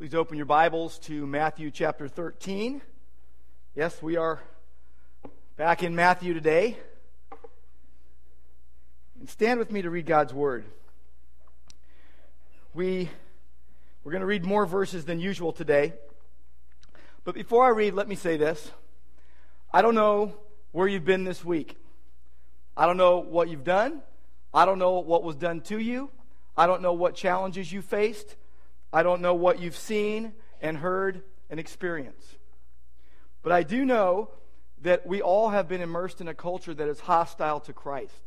Please open your Bibles to Matthew chapter 13. Yes, we are back in Matthew today. And stand with me to read God's Word. We, we're going to read more verses than usual today. But before I read, let me say this. I don't know where you've been this week. I don't know what you've done. I don't know what was done to you. I don't know what challenges you faced. I don't know what you've seen and heard and experienced. But I do know that we all have been immersed in a culture that is hostile to Christ.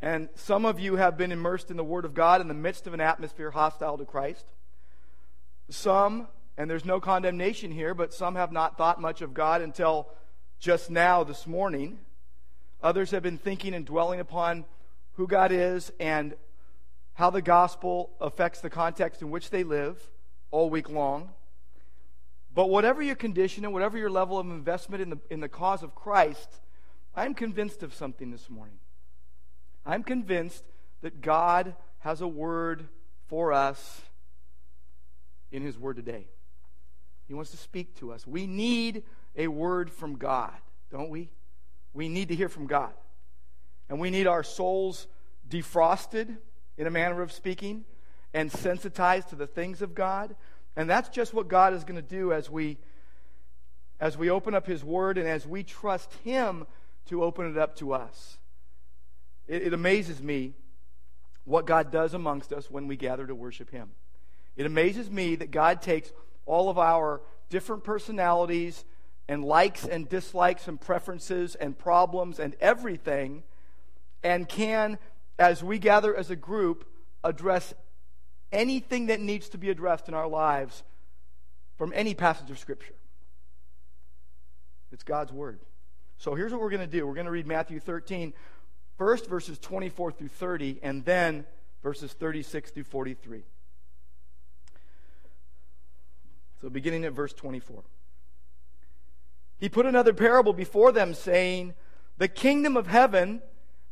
And some of you have been immersed in the Word of God in the midst of an atmosphere hostile to Christ. Some, and there's no condemnation here, but some have not thought much of God until just now, this morning. Others have been thinking and dwelling upon who God is and how the gospel affects the context in which they live all week long. But whatever your condition and whatever your level of investment in the, in the cause of Christ, I'm convinced of something this morning. I'm convinced that God has a word for us in His Word today. He wants to speak to us. We need a word from God, don't we? We need to hear from God. And we need our souls defrosted in a manner of speaking, and sensitized to the things of God. And that's just what God is going to do as we as we open up his word and as we trust him to open it up to us. It, it amazes me what God does amongst us when we gather to worship him. It amazes me that God takes all of our different personalities and likes and dislikes and preferences and problems and everything and can as we gather as a group, address anything that needs to be addressed in our lives from any passage of Scripture. It's God's Word. So here's what we're going to do we're going to read Matthew 13, first verses 24 through 30, and then verses 36 through 43. So beginning at verse 24. He put another parable before them, saying, The kingdom of heaven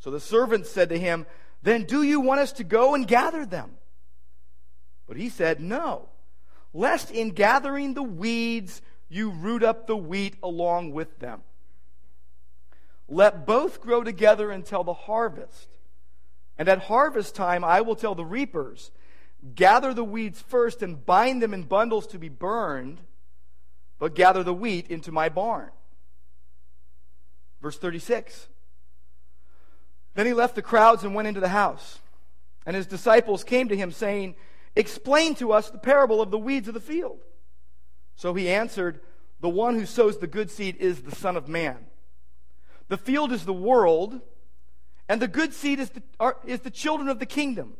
So the servants said to him, Then do you want us to go and gather them? But he said, No, lest in gathering the weeds you root up the wheat along with them. Let both grow together until the harvest. And at harvest time, I will tell the reapers, Gather the weeds first and bind them in bundles to be burned, but gather the wheat into my barn. Verse 36. Then he left the crowds and went into the house. And his disciples came to him, saying, Explain to us the parable of the weeds of the field. So he answered, The one who sows the good seed is the Son of Man. The field is the world, and the good seed is the, are, is the children of the kingdom.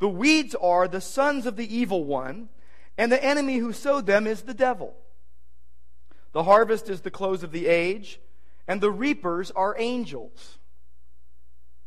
The weeds are the sons of the evil one, and the enemy who sowed them is the devil. The harvest is the close of the age, and the reapers are angels.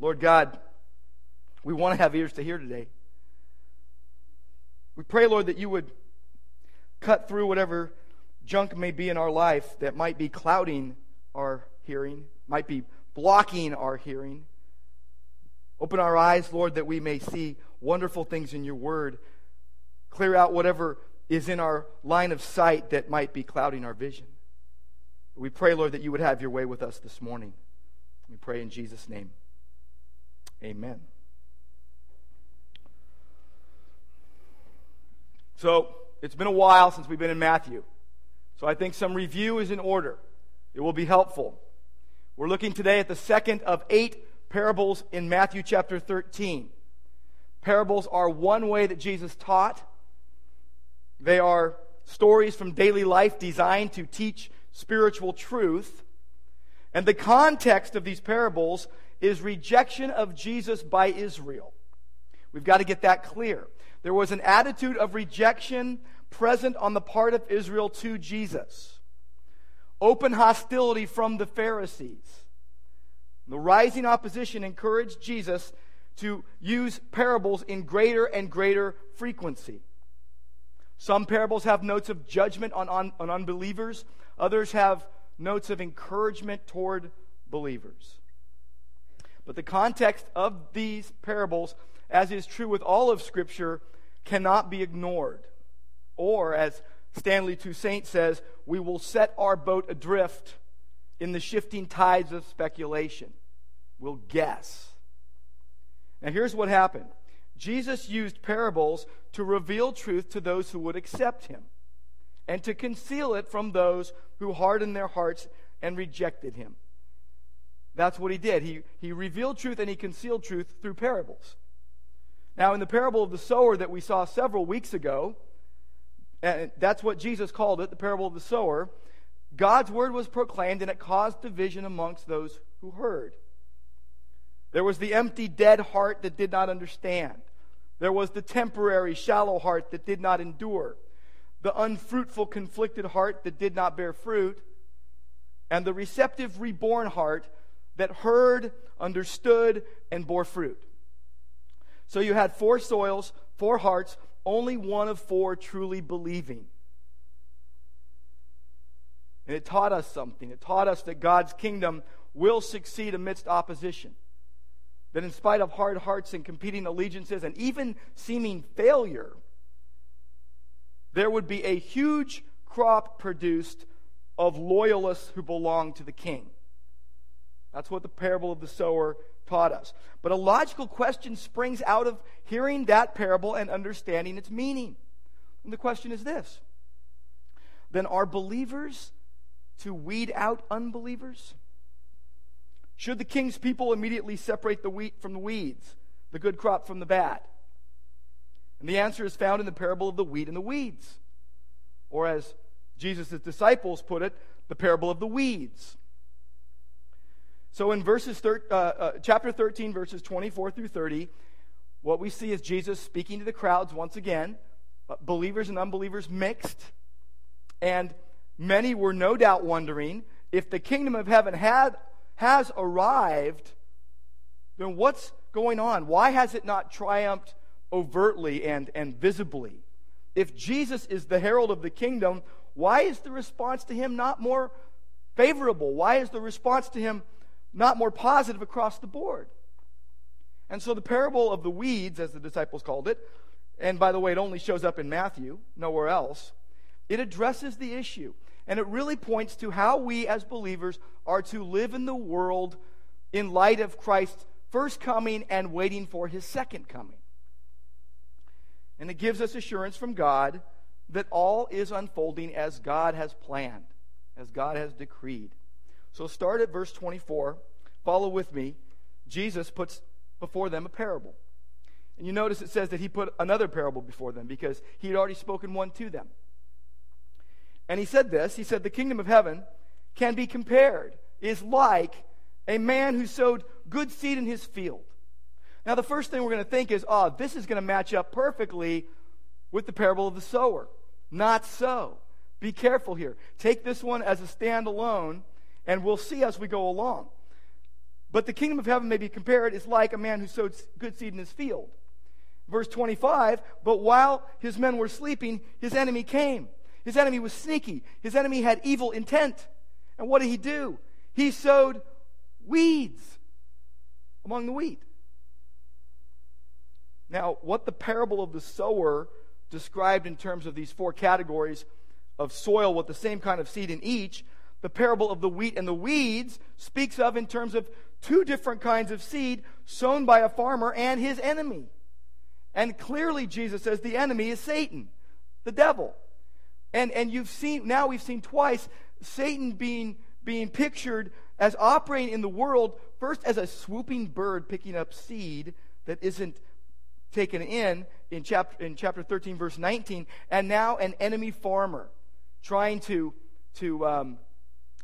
Lord God, we want to have ears to hear today. We pray, Lord, that you would cut through whatever junk may be in our life that might be clouding our hearing, might be blocking our hearing. Open our eyes, Lord, that we may see wonderful things in your word. Clear out whatever is in our line of sight that might be clouding our vision. We pray, Lord, that you would have your way with us this morning. We pray in Jesus' name. Amen. So, it's been a while since we've been in Matthew. So, I think some review is in order. It will be helpful. We're looking today at the second of eight parables in Matthew chapter 13. Parables are one way that Jesus taught, they are stories from daily life designed to teach spiritual truth. And the context of these parables is rejection of Jesus by Israel. We've got to get that clear. There was an attitude of rejection present on the part of Israel to Jesus. Open hostility from the Pharisees. The rising opposition encouraged Jesus to use parables in greater and greater frequency. Some parables have notes of judgment on, on, on unbelievers, others have notes of encouragement toward believers. But the context of these parables, as is true with all of Scripture, cannot be ignored. Or, as Stanley Toussaint says, we will set our boat adrift in the shifting tides of speculation. We'll guess. Now, here's what happened Jesus used parables to reveal truth to those who would accept him and to conceal it from those who hardened their hearts and rejected him. That's what he did. He, he revealed truth and he concealed truth through parables. Now, in the parable of the sower that we saw several weeks ago, and that's what Jesus called it, the parable of the sower, God's word was proclaimed and it caused division amongst those who heard. There was the empty, dead heart that did not understand. There was the temporary, shallow heart that did not endure the unfruitful, conflicted heart that did not bear fruit, and the receptive, reborn heart that heard, understood, and bore fruit. So you had four soils, four hearts, only one of four truly believing. And it taught us something. It taught us that God's kingdom will succeed amidst opposition. That in spite of hard hearts and competing allegiances and even seeming failure, there would be a huge crop produced of loyalists who belong to the king. That's what the parable of the sower taught us. But a logical question springs out of hearing that parable and understanding its meaning. And the question is this Then are believers to weed out unbelievers? Should the king's people immediately separate the wheat from the weeds, the good crop from the bad? And the answer is found in the parable of the wheat and the weeds. Or as Jesus' disciples put it, the parable of the weeds. So in verses thir- uh, uh, chapter 13, verses 24 through 30, what we see is Jesus speaking to the crowds once again, uh, believers and unbelievers mixed. And many were no doubt wondering if the kingdom of heaven had, has arrived, then what's going on? Why has it not triumphed overtly and, and visibly. If Jesus is the herald of the kingdom, why is the response to him not more favorable? Why is the response to him not more positive across the board? And so the parable of the weeds, as the disciples called it, and by the way, it only shows up in Matthew, nowhere else, it addresses the issue. And it really points to how we as believers are to live in the world in light of Christ's first coming and waiting for his second coming. And it gives us assurance from God that all is unfolding as God has planned, as God has decreed. So start at verse 24. Follow with me. Jesus puts before them a parable. And you notice it says that he put another parable before them because he had already spoken one to them. And he said this He said, The kingdom of heaven can be compared, is like a man who sowed good seed in his field. Now, the first thing we're going to think is, oh, this is going to match up perfectly with the parable of the sower. Not so. Be careful here. Take this one as a standalone, and we'll see as we go along. But the kingdom of heaven may be compared is like a man who sowed good seed in his field. Verse 25, but while his men were sleeping, his enemy came. His enemy was sneaky. His enemy had evil intent. And what did he do? He sowed weeds among the wheat. Now, what the parable of the sower described in terms of these four categories of soil with the same kind of seed in each, the parable of the wheat and the weeds speaks of in terms of two different kinds of seed sown by a farmer and his enemy. And clearly, Jesus says the enemy is Satan. the devil. And, and you've seen, now we've seen twice, Satan being, being pictured as operating in the world, first as a swooping bird picking up seed that isn't taken in in chapter, in chapter 13, verse 19, and now an enemy farmer trying to, to um,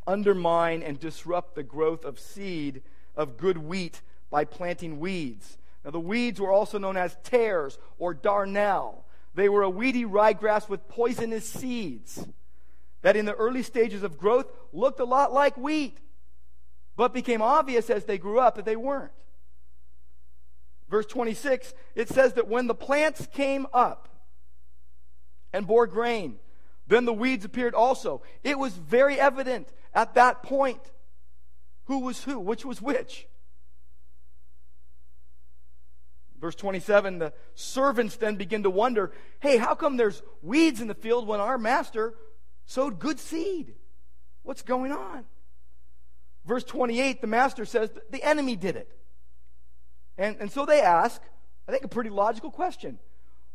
undermine and disrupt the growth of seed of good wheat by planting weeds. Now, the weeds were also known as tares or darnel. They were a weedy ryegrass with poisonous seeds that, in the early stages of growth, looked a lot like wheat, but became obvious as they grew up that they weren't. Verse 26, it says that when the plants came up and bore grain, then the weeds appeared also. It was very evident at that point who was who, which was which. Verse 27 the servants then begin to wonder hey, how come there's weeds in the field when our master sowed good seed? What's going on? Verse 28 the master says the enemy did it. And, and so they ask, I think, a pretty logical question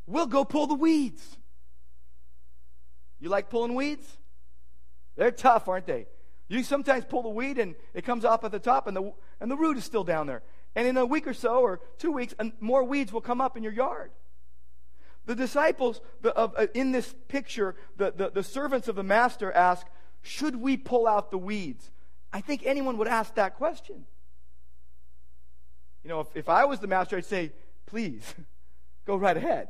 We'll go pull the weeds. You like pulling weeds? They're tough, aren't they? You sometimes pull the weed and it comes off at the top and the, and the root is still down there. And in a week or so, or two weeks, more weeds will come up in your yard. The disciples the, of, uh, in this picture, the, the, the servants of the master ask, Should we pull out the weeds? I think anyone would ask that question. You know, if, if I was the master, I'd say, Please, go right ahead.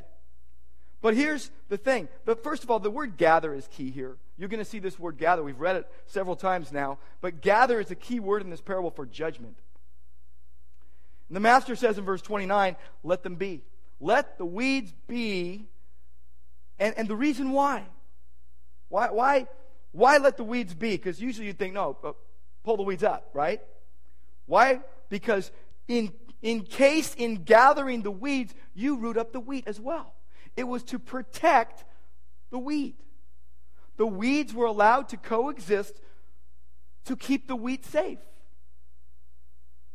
But here's the thing. But first of all, the word gather is key here. You're going to see this word gather. We've read it several times now. But gather is a key word in this parable for judgment. And the master says in verse 29, let them be. Let the weeds be. And, and the reason why. Why, why, why let the weeds be? Because usually you'd think, no, uh, pull the weeds up, right? Why? Because in, in case in gathering the weeds, you root up the wheat as well. It was to protect the wheat. The weeds were allowed to coexist to keep the wheat safe.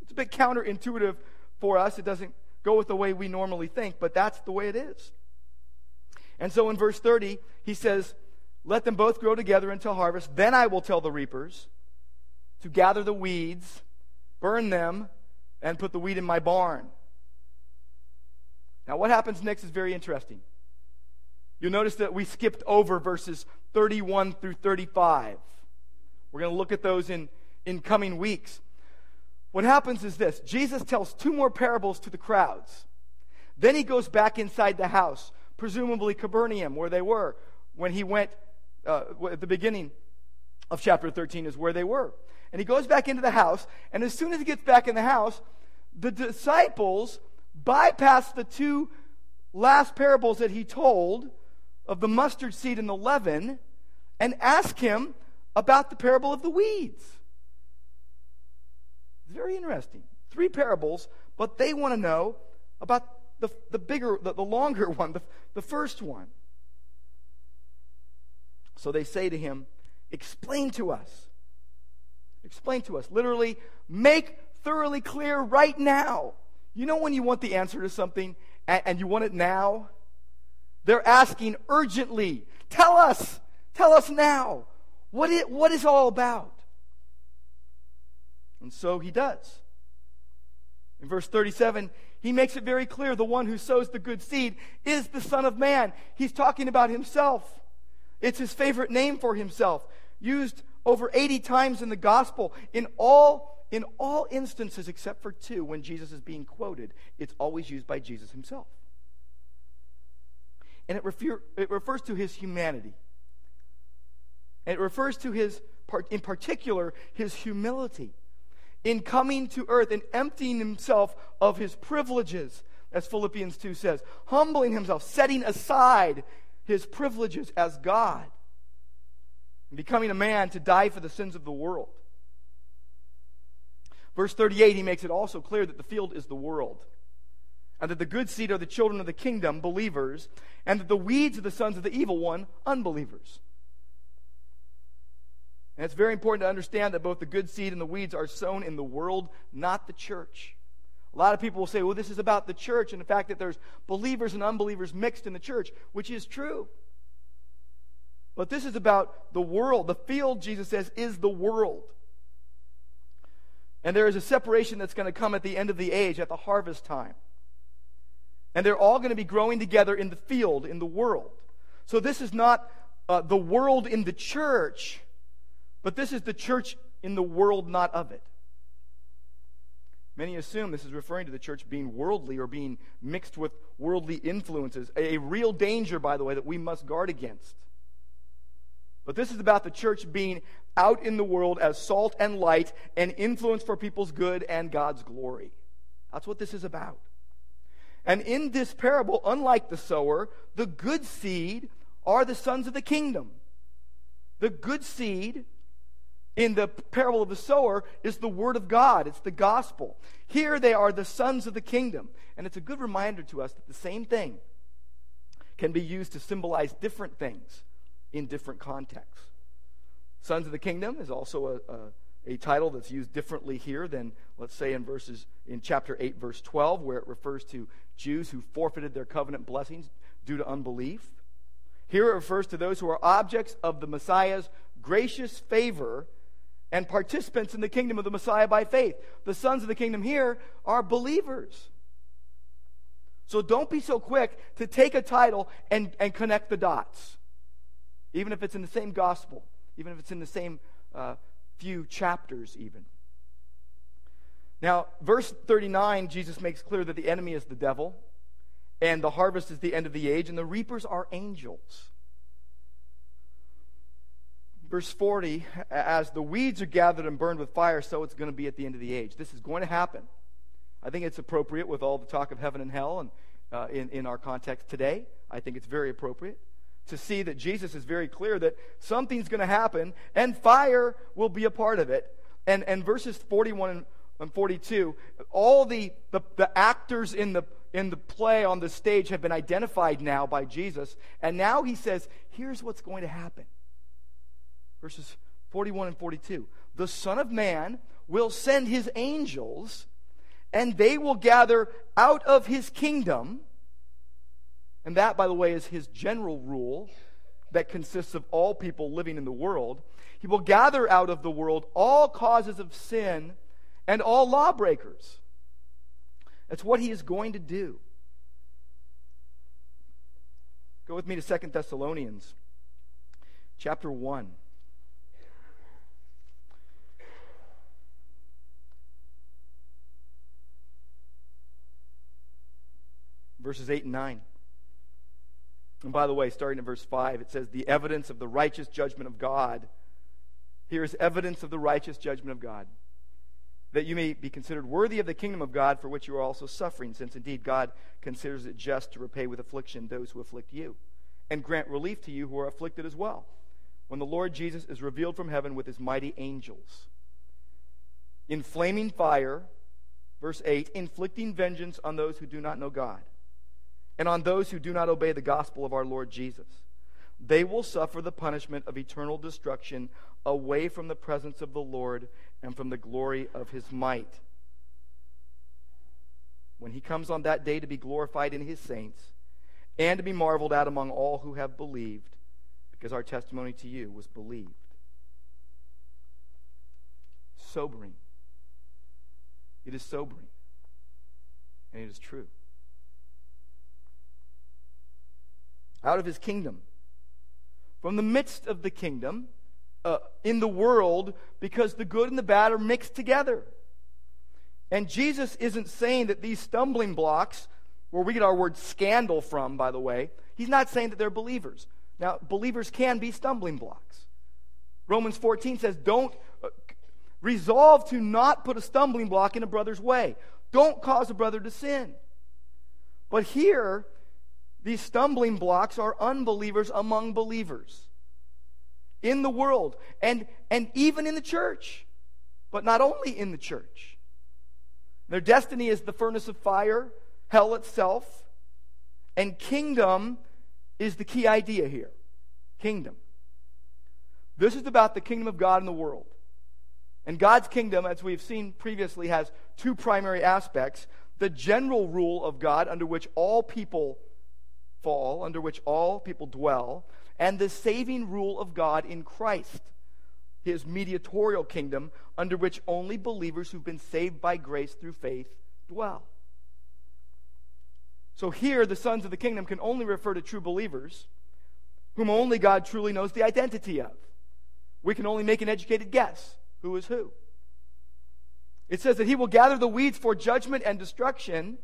It's a bit counterintuitive for us. It doesn't go with the way we normally think, but that's the way it is. And so in verse 30, he says, Let them both grow together until harvest. Then I will tell the reapers to gather the weeds, burn them, and put the wheat in my barn. Now, what happens next is very interesting. You'll notice that we skipped over verses 31 through 35. We're going to look at those in, in coming weeks. What happens is this Jesus tells two more parables to the crowds. Then he goes back inside the house, presumably Capernaum, where they were when he went uh, at the beginning of chapter 13, is where they were. And he goes back into the house, and as soon as he gets back in the house, the disciples bypass the two last parables that he told of the mustard seed and the leaven and ask him about the parable of the weeds. It's very interesting. Three parables, but they want to know about the, the bigger, the, the longer one, the, the first one. So they say to him, Explain to us. Explain to us. Literally, make thoroughly clear right now you know when you want the answer to something and, and you want it now? They're asking urgently, tell us, tell us now. What it, what is all about? And so he does. In verse 37, he makes it very clear the one who sows the good seed is the Son of Man. He's talking about himself. It's his favorite name for himself, used over 80 times in the gospel. In all in all instances except for two, when Jesus is being quoted, it's always used by Jesus himself. And it, refer, it refers to his humanity. And it refers to his, in particular, his humility in coming to earth and emptying himself of his privileges, as Philippians 2 says, humbling himself, setting aside his privileges as God, and becoming a man to die for the sins of the world. Verse 38, he makes it also clear that the field is the world, and that the good seed are the children of the kingdom, believers, and that the weeds are the sons of the evil one, unbelievers. And it's very important to understand that both the good seed and the weeds are sown in the world, not the church. A lot of people will say, well, this is about the church and the fact that there's believers and unbelievers mixed in the church, which is true. But this is about the world. The field, Jesus says, is the world. And there is a separation that's going to come at the end of the age, at the harvest time. And they're all going to be growing together in the field, in the world. So this is not uh, the world in the church, but this is the church in the world, not of it. Many assume this is referring to the church being worldly or being mixed with worldly influences, a, real danger, by the way, that we must guard against. But this is about the church being out in the world as salt and light and influence for people's good and God's glory. That's what this is about. And in this parable, unlike the sower, the good seed are the sons of the kingdom. The good seed in the parable of the sower is the word of God, it's the gospel. Here they are the sons of the kingdom. And it's a good reminder to us that the same thing can be used to symbolize different things in different contexts. Sons of the kingdom is also a, a, a title that's used differently here than, let's say, in verses in chapter 8, verse 12, where it refers to Jews who forfeited their covenant blessings due to unbelief. Here it refers to those who are objects of the Messiah's gracious favor and participants in the kingdom of the Messiah by faith. The sons of the kingdom here are believers. So don't be so quick to take a title and, and connect the dots, even if it's in the same gospel, even if it's in the same uh, few chapters, even. Now, verse 39, Jesus makes clear that the enemy is the devil, and the harvest is the end of the age, and the reapers are angels. Verse 40, as the weeds are gathered and burned with fire, so it's going to be at the end of the age. This is going to happen. I think it's appropriate with all the talk of heaven and hell and uh, in, in our context today. I think it's very appropriate to see that Jesus is very clear that something's going to happen and fire will be a part of it. And, and verses 41 and 42, all the, the, the actors in the, in the play on the stage have been identified now by Jesus. And now he says, here's what's going to happen verses 41 and 42. The Son of Man will send his angels, and they will gather out of his kingdom. And that, by the way, is his general rule that consists of all people living in the world. He will gather out of the world all causes of sin and all lawbreakers. That's what he is going to do. Go with me to Second Thessalonians chapter 1. Verses 8 and 9. And by the way, starting at verse 5, it says, The evidence of the righteous judgment of God. Here is evidence of the righteous judgment of God. That you may be considered worthy of the kingdom of God for which you are also suffering, since indeed God considers it just to repay with affliction those who afflict you, and grant relief to you who are afflicted as well, when the Lord Jesus is revealed from heaven with his mighty angels. In flaming fire, verse 8, inflicting vengeance on those who do not know God and on those who do not obey the gospel of our Lord Jesus. They will suffer the punishment of eternal destruction away from the presence of the Lord and from the glory of his might. When he comes on that day to be glorified in his saints and to be marveled at among all who have believed, because our testimony to you was believed. Sobering. It is sobering. And it is true. Out of his kingdom. From the midst of the kingdom, uh, in the world, because the good and the bad are mixed together. And Jesus isn't saying that these stumbling blocks, where we get our word scandal from, by the way, he's not saying that they're believers. Now, believers can be stumbling blocks. Romans 14 says, don't uh, resolve to not put a stumbling block in a brother's way. Don't cause a brother to sin. But here, these stumbling blocks are unbelievers among believers in the world and, and even in the church, but not only in the church. Their destiny is the furnace of fire, hell itself, and kingdom is the key idea here. Kingdom. This is about the kingdom of God in the world. And God's kingdom, as we've seen previously, has two primary aspects the general rule of God under which all people fall under which all people dwell, and the saving rule of God in Christ, his mediatorial kingdom, under which only believers who've been saved by grace through faith dwell. So here, the sons of the kingdom can only refer to true believers, whom only God truly knows the identity of. We can only make an educated guess who is who. It says that he will gather the weeds for judgment and destruction,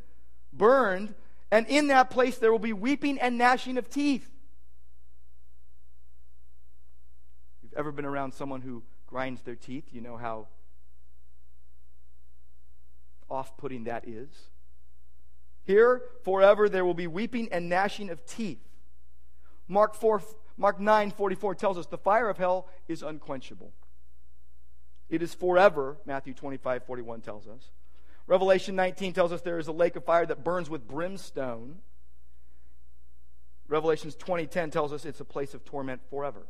burned, and in that place there will be weeping and gnashing of teeth. If you've ever been around someone who grinds their teeth, you know how off putting that is. Here, forever, there will be weeping and gnashing of teeth. Mark, 4, Mark 9 44 tells us the fire of hell is unquenchable. It is forever, Matthew 25 41 tells us. Revelation 19 tells us there is a lake of fire that burns with brimstone. Revelations 20:10 tells us it's a place of torment forever.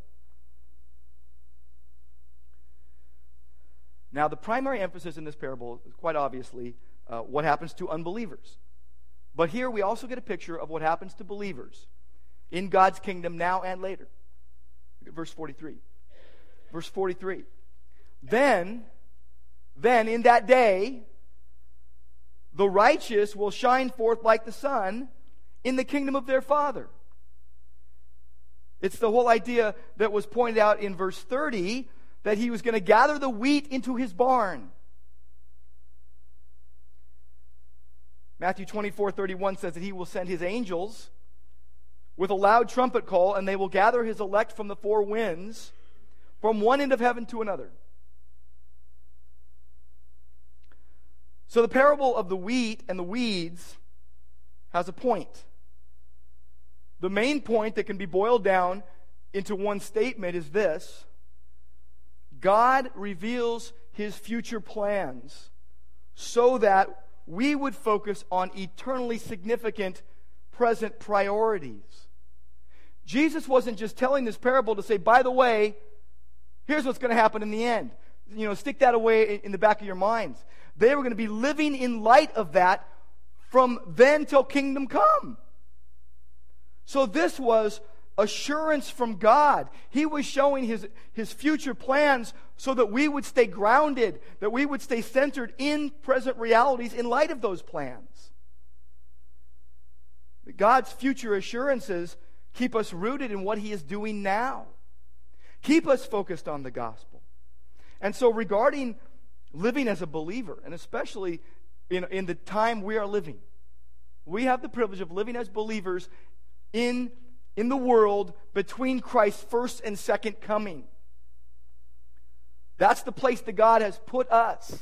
Now, the primary emphasis in this parable is quite obviously uh, what happens to unbelievers. But here we also get a picture of what happens to believers in God's kingdom now and later. Verse 43. Verse 43. Then, then in that day, the righteous will shine forth like the sun in the kingdom of their Father. It's the whole idea that was pointed out in verse 30 that he was going to gather the wheat into his barn. Matthew 24 31 says that he will send his angels with a loud trumpet call, and they will gather his elect from the four winds, from one end of heaven to another. So the parable of the wheat and the weeds has a point. The main point that can be boiled down into one statement is this God reveals his future plans so that we would focus on eternally significant present priorities. Jesus wasn't just telling this parable to say, by the way, here's what's going to happen in the end. You know, stick that away in the back of your minds. They were going to be living in light of that from then till kingdom come. So this was assurance from God. He was showing his, his future plans so that we would stay grounded, that we would stay centered in present realities in light of those plans. God's future assurances keep us rooted in what he is doing now. Keep us focused on the gospel. And so regarding living as a believer, and especially in, in the time we are living. We have the privilege of living as believers in, in the world between Christ's first and second coming. That's the place that God has put us.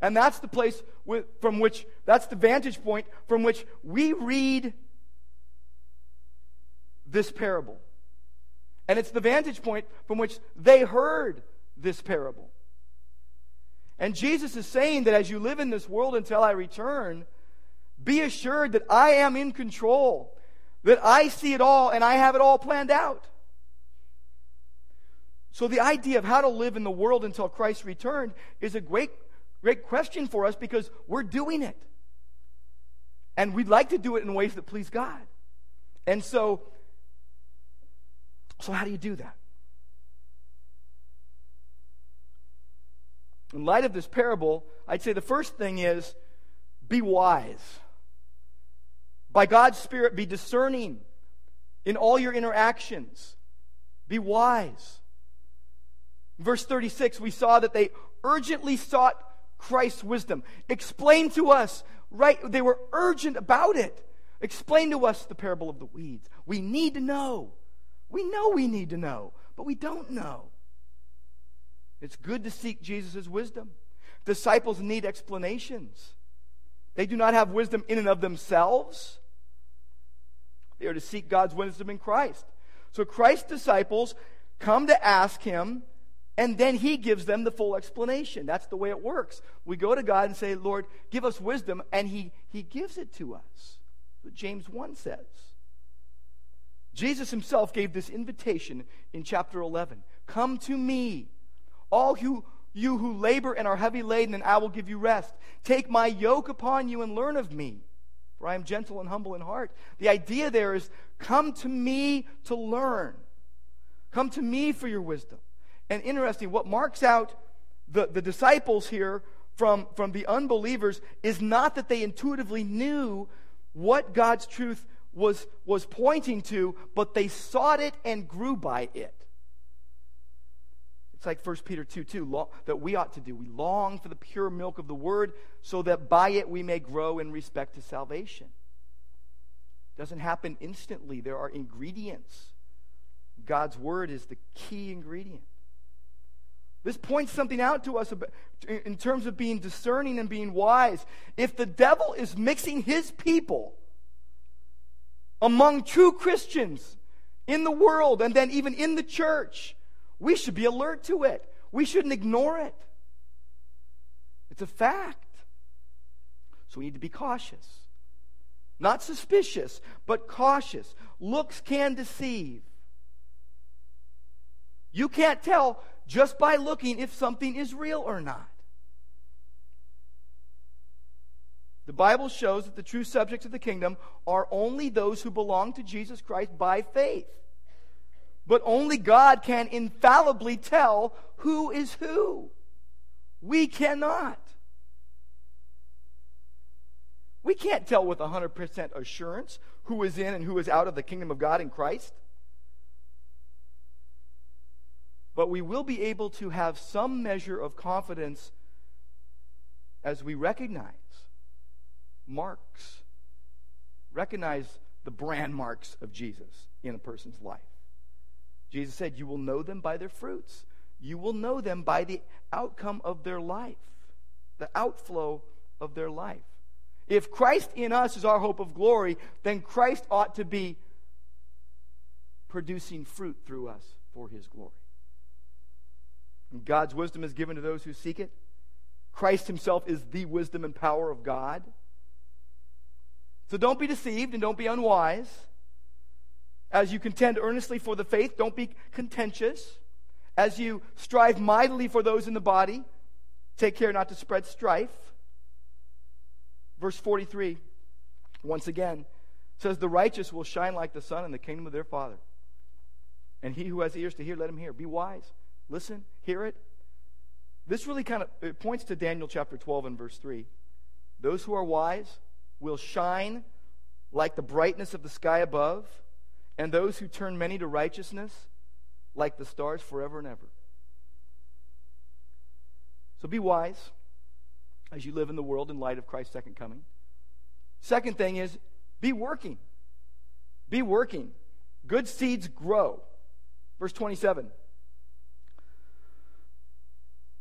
And that's the place with, from which, that's the vantage point from which we read this parable. And it's the vantage point from which they heard this parable. And Jesus is saying that as you live in this world until I return, be assured that I am in control, that I see it all and I have it all planned out. So the idea of how to live in the world until Christ returned is a great, great question for us because we're doing it. And we'd like to do it in ways that please God. And so, so how do you do that? In light of this parable, I'd say the first thing is be wise. By God's Spirit, be discerning in all your interactions. Be wise. verse 36, we saw that they urgently sought Christ's wisdom. Explain to us, right? They were urgent about it. Explain to us the parable of the weeds. We need to know. We know we need to know, but we don't know. It's good to seek Jesus' wisdom. Disciples need explanations. They do not have wisdom in and of themselves. They are to seek God's wisdom in Christ. So Christ's disciples come to ask him, and then he gives them the full explanation. That's the way it works. We go to God and say, Lord, give us wisdom, and he, he gives it to us. what James 1 says. Jesus himself gave this invitation in chapter 11 Come to me all who, you who labor and are heavy laden, and I will give you rest. Take my yoke upon you and learn of me. for I am gentle and humble in heart. The idea there is come to me to learn. Come to me for your wisdom. And interesting, what marks out the, the disciples here from, from the unbelievers is not that they intuitively knew what God's truth was, was pointing to, but they sought it and grew by it. It's like 1 Peter 2 2 that we ought to do. We long for the pure milk of the word so that by it we may grow in respect to salvation. It doesn't happen instantly, there are ingredients. God's word is the key ingredient. This points something out to us in terms of being discerning and being wise. If the devil is mixing his people among true Christians in the world and then even in the church, we should be alert to it. We shouldn't ignore it. It's a fact. So we need to be cautious. Not suspicious, but cautious. Looks can deceive. You can't tell just by looking if something is real or not. The Bible shows that the true subjects of the kingdom are only those who belong to Jesus Christ by faith. But only God can infallibly tell who is who. We cannot. We can't tell with 100% assurance who is in and who is out of the kingdom of God in Christ. But we will be able to have some measure of confidence as we recognize marks, recognize the brand marks of Jesus in a person's life. Jesus said, You will know them by their fruits. You will know them by the outcome of their life, the outflow of their life. If Christ in us is our hope of glory, then Christ ought to be producing fruit through us for his glory. And God's wisdom is given to those who seek it. Christ himself is the wisdom and power of God. So don't be deceived and don't be unwise. As you contend earnestly for the faith, don't be contentious. As you strive mightily for those in the body, take care not to spread strife. Verse 43, once again, says, The righteous will shine like the sun in the kingdom of their Father. And he who has ears to hear, let him hear. Be wise. Listen, hear it. This really kind of it points to Daniel chapter 12 and verse 3. Those who are wise will shine like the brightness of the sky above and those who turn many to righteousness like the stars forever and ever. So be wise as you live in the world in light of Christ's second coming. Second thing is be working. Be working. Good seeds grow. Verse 27.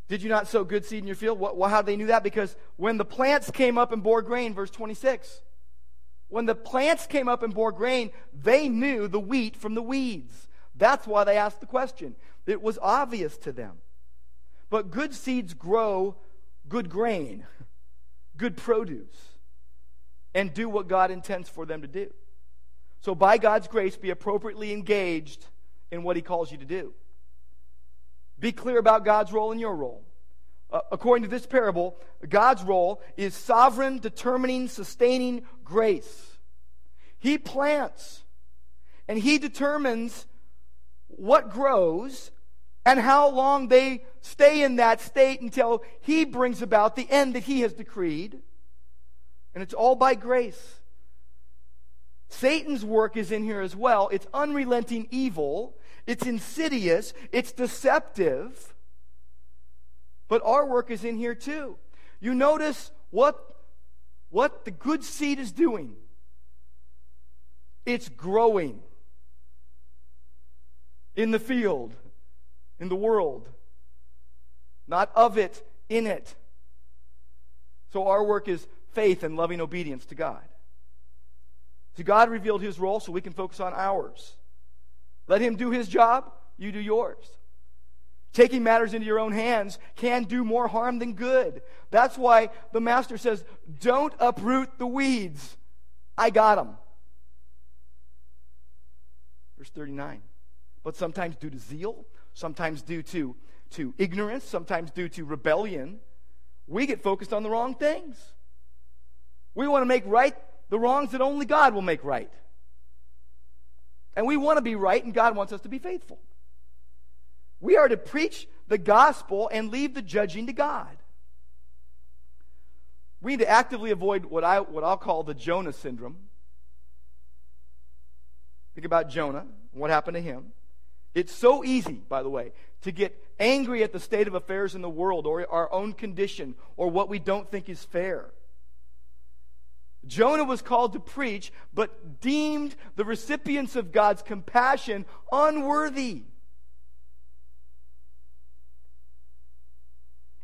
Did you not sow good seed in your field? Well, how did they knew that? Because when the plants came up and bore grain, verse 26, when the plants came up and bore grain, they knew the wheat from the weeds. That's why they asked the question. It was obvious to them. But good seeds grow good grain, good produce, and do what God intends for them to do. So, by God's grace, be appropriately engaged in what He calls you to do. Be clear about God's role and your role. Uh, according to this parable, God's role is sovereign, determining, sustaining grace. He plants and He determines what grows and how long they stay in that state until He brings about the end that He has decreed. And it's all by grace. Satan's work is in here as well. It's unrelenting evil, it's insidious, it's deceptive. But our work is in here too. You notice what, what the good seed is doing. It's growing in the field, in the world. Not of it, in it. So our work is faith and loving obedience to God. So God revealed his role so we can focus on ours. Let him do his job, you do yours. Taking matters into your own hands can do more harm than good. That's why the master says, Don't uproot the weeds. I got them. Verse 39. But sometimes due to zeal, sometimes due to, to ignorance, sometimes due to rebellion, we get focused on the wrong things. We want to make right the wrongs that only God will make right. And we want to be right, and God wants us to be faithful. We are to preach the gospel and leave the judging to God. We need to actively avoid what, I, what I'll call the Jonah syndrome. Think about Jonah, what happened to him. It's so easy, by the way, to get angry at the state of affairs in the world or our own condition or what we don't think is fair. Jonah was called to preach, but deemed the recipients of God's compassion unworthy.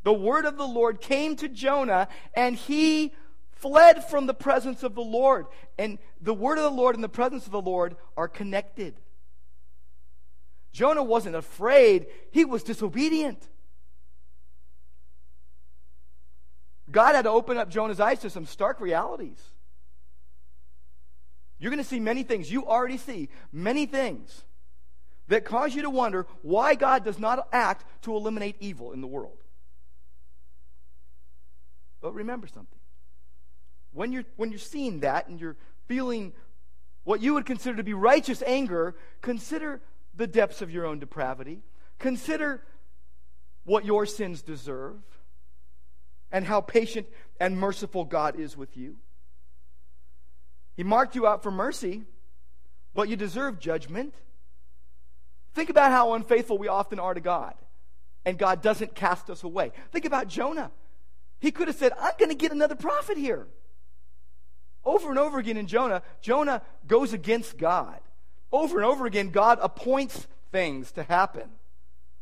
The word of the Lord came to Jonah, and he fled from the presence of the Lord. And the word of the Lord and the presence of the Lord are connected. Jonah wasn't afraid, he was disobedient. God had to open up Jonah's eyes to some stark realities. You're going to see many things. You already see many things that cause you to wonder why God does not act to eliminate evil in the world. But remember something. When you're, when you're seeing that and you're feeling what you would consider to be righteous anger, consider the depths of your own depravity. Consider what your sins deserve and how patient and merciful God is with you. He marked you out for mercy, but you deserve judgment. Think about how unfaithful we often are to God, and God doesn't cast us away. Think about Jonah. He could have said, I'm going to get another prophet here. Over and over again in Jonah, Jonah goes against God. Over and over again, God appoints things to happen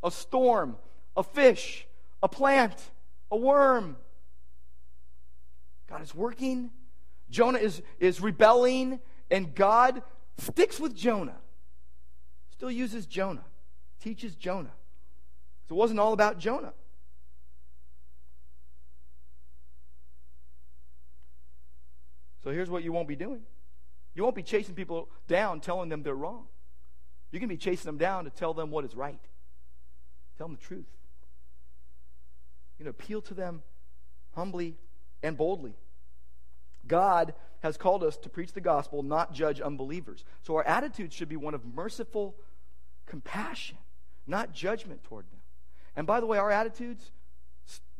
a storm, a fish, a plant, a worm. God is working. Jonah is, is rebelling, and God sticks with Jonah. Still uses Jonah, teaches Jonah. So it wasn't all about Jonah. So here's what you won't be doing you won't be chasing people down telling them they're wrong. You can be chasing them down to tell them what is right, tell them the truth. You know, appeal to them humbly and boldly. God has called us to preach the gospel, not judge unbelievers. So our attitude should be one of merciful compassion, not judgment toward them. And by the way, our attitudes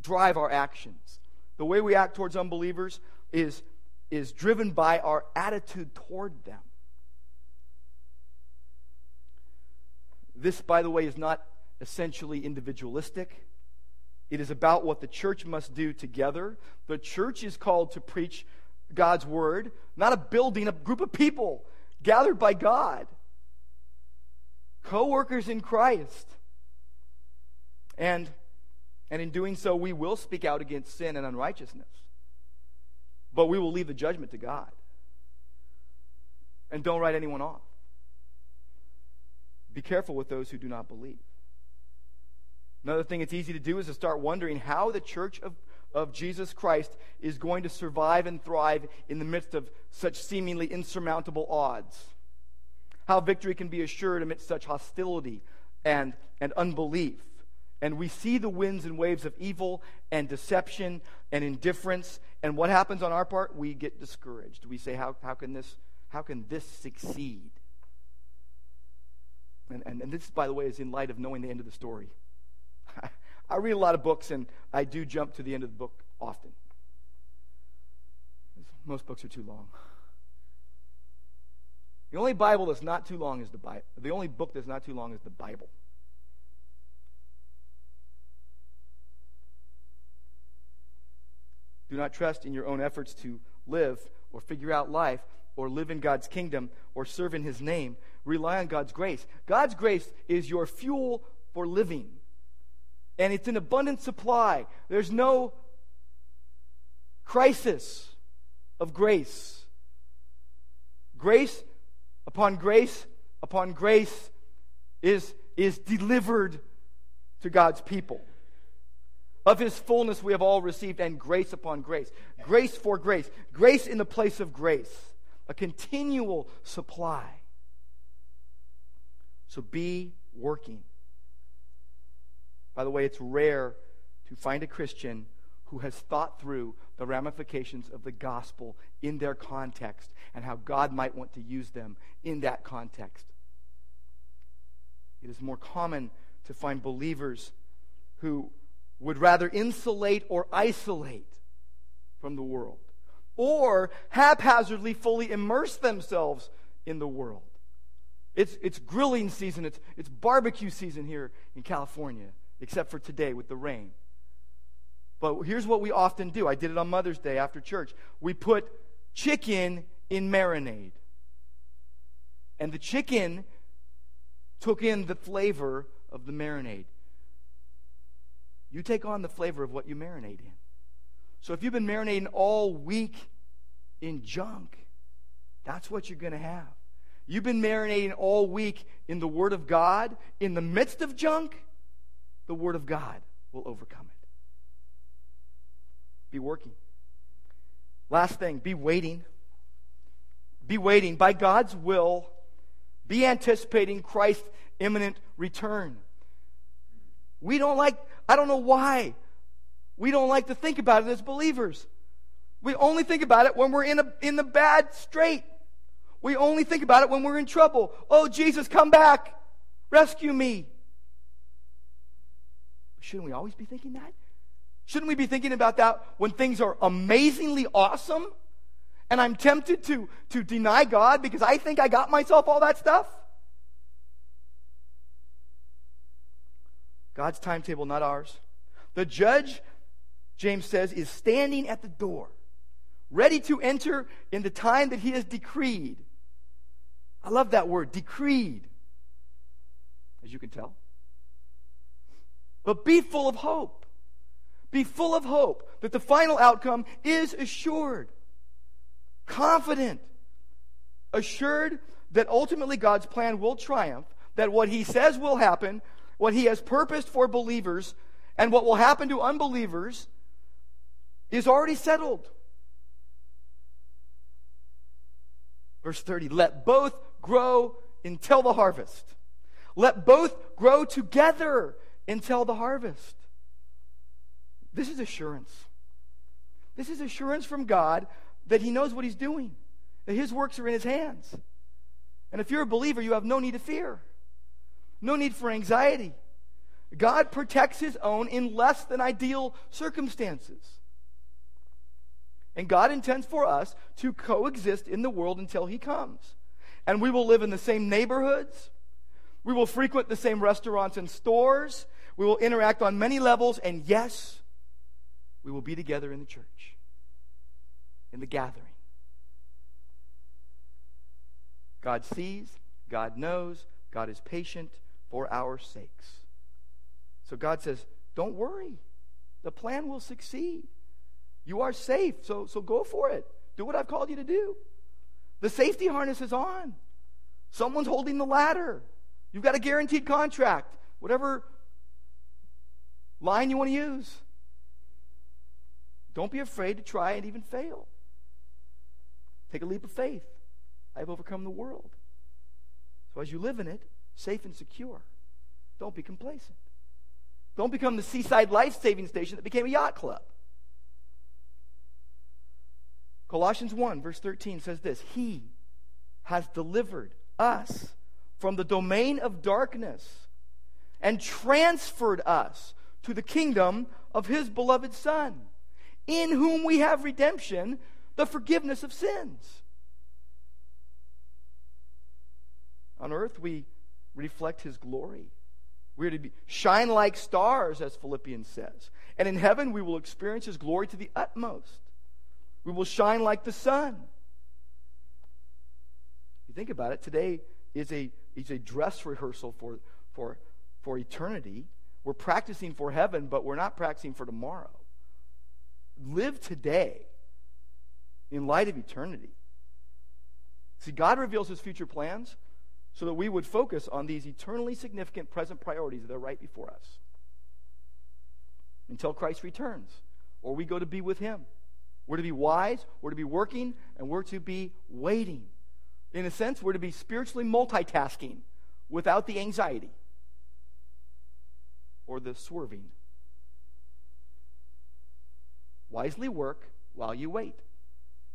drive our actions. The way we act towards unbelievers is is driven by our attitude toward them. This, by the way, is not essentially individualistic. It is about what the church must do together. The church is called to preach God's word, not a building, a group of people gathered by God, co workers in Christ. And, and in doing so, we will speak out against sin and unrighteousness. But we will leave the judgment to God. And don't write anyone off. Be careful with those who do not believe. Another thing it's easy to do is to start wondering how the church of, of Jesus Christ is going to survive and thrive in the midst of such seemingly insurmountable odds. How victory can be assured amidst such hostility and, and unbelief and we see the winds and waves of evil and deception and indifference. And what happens on our part? We get discouraged. We say, How, how, can, this, how can this succeed? And, and, and this, by the way, is in light of knowing the end of the story. I read a lot of books, and I do jump to the end of the book often. Most books are too long. The only Bible that's not too long is the Bible. The only book that's not too long is the Bible. Do not trust in your own efforts to live or figure out life or live in God's kingdom or serve in His name. Rely on God's grace. God's grace is your fuel for living, and it's an abundant supply. There's no crisis of grace. Grace upon grace upon grace is, is delivered to God's people. Of his fullness we have all received, and grace upon grace. Grace for grace. Grace in the place of grace. A continual supply. So be working. By the way, it's rare to find a Christian who has thought through the ramifications of the gospel in their context and how God might want to use them in that context. It is more common to find believers who would rather insulate or isolate from the world or haphazardly fully immerse themselves in the world. It's, it's grilling season, it's, it's barbecue season here in California, except for today with the rain. But here's what we often do I did it on Mother's Day after church. We put chicken in marinade. And the chicken took in the flavor of the marinade. You take on the flavor of what you marinate in. So if you've been marinating all week in junk, that's what you're going to have. You've been marinating all week in the Word of God. In the midst of junk, the Word of God will overcome it. Be working. Last thing, be waiting. Be waiting. By God's will, be anticipating Christ's imminent return. We don't like, I don't know why, we don't like to think about it as believers. We only think about it when we're in, a, in the bad strait. We only think about it when we're in trouble. Oh, Jesus, come back. Rescue me. Shouldn't we always be thinking that? Shouldn't we be thinking about that when things are amazingly awesome and I'm tempted to, to deny God because I think I got myself all that stuff? God's timetable, not ours. The judge, James says, is standing at the door, ready to enter in the time that he has decreed. I love that word, decreed, as you can tell. But be full of hope. Be full of hope that the final outcome is assured, confident, assured that ultimately God's plan will triumph, that what he says will happen, what he has purposed for believers, and what will happen to unbelievers is already settled. Verse 30 Let both grow until the harvest. Let both grow together until the harvest. This is assurance. This is assurance from God that He knows what He's doing, that His works are in His hands. And if you're a believer, you have no need to fear, no need for anxiety. God protects His own in less than ideal circumstances. And God intends for us to coexist in the world until He comes. And we will live in the same neighborhoods. We will frequent the same restaurants and stores. We will interact on many levels. And yes, we will be together in the church, in the gathering. God sees, God knows, God is patient for our sakes. So God says, Don't worry. The plan will succeed. You are safe, so, so go for it. Do what I've called you to do. The safety harness is on. Someone's holding the ladder. You've got a guaranteed contract, whatever line you want to use. Don't be afraid to try and even fail. Take a leap of faith. I have overcome the world. So as you live in it, safe and secure, don't be complacent. Don't become the seaside life saving station that became a yacht club. Colossians 1, verse 13 says this He has delivered us from the domain of darkness and transferred us to the kingdom of His beloved Son, in whom we have redemption, the forgiveness of sins. On earth, we reflect His glory. We are to be, shine like stars, as Philippians says. And in heaven, we will experience His glory to the utmost. We will shine like the sun. You think about it, today is a, is a dress rehearsal for, for, for eternity. We're practicing for heaven, but we're not practicing for tomorrow. Live today in light of eternity. See, God reveals his future plans so that we would focus on these eternally significant present priorities that are right before us until Christ returns or we go to be with him. We're to be wise, we're to be working, and we're to be waiting. In a sense, we're to be spiritually multitasking without the anxiety or the swerving. wisely work while you wait.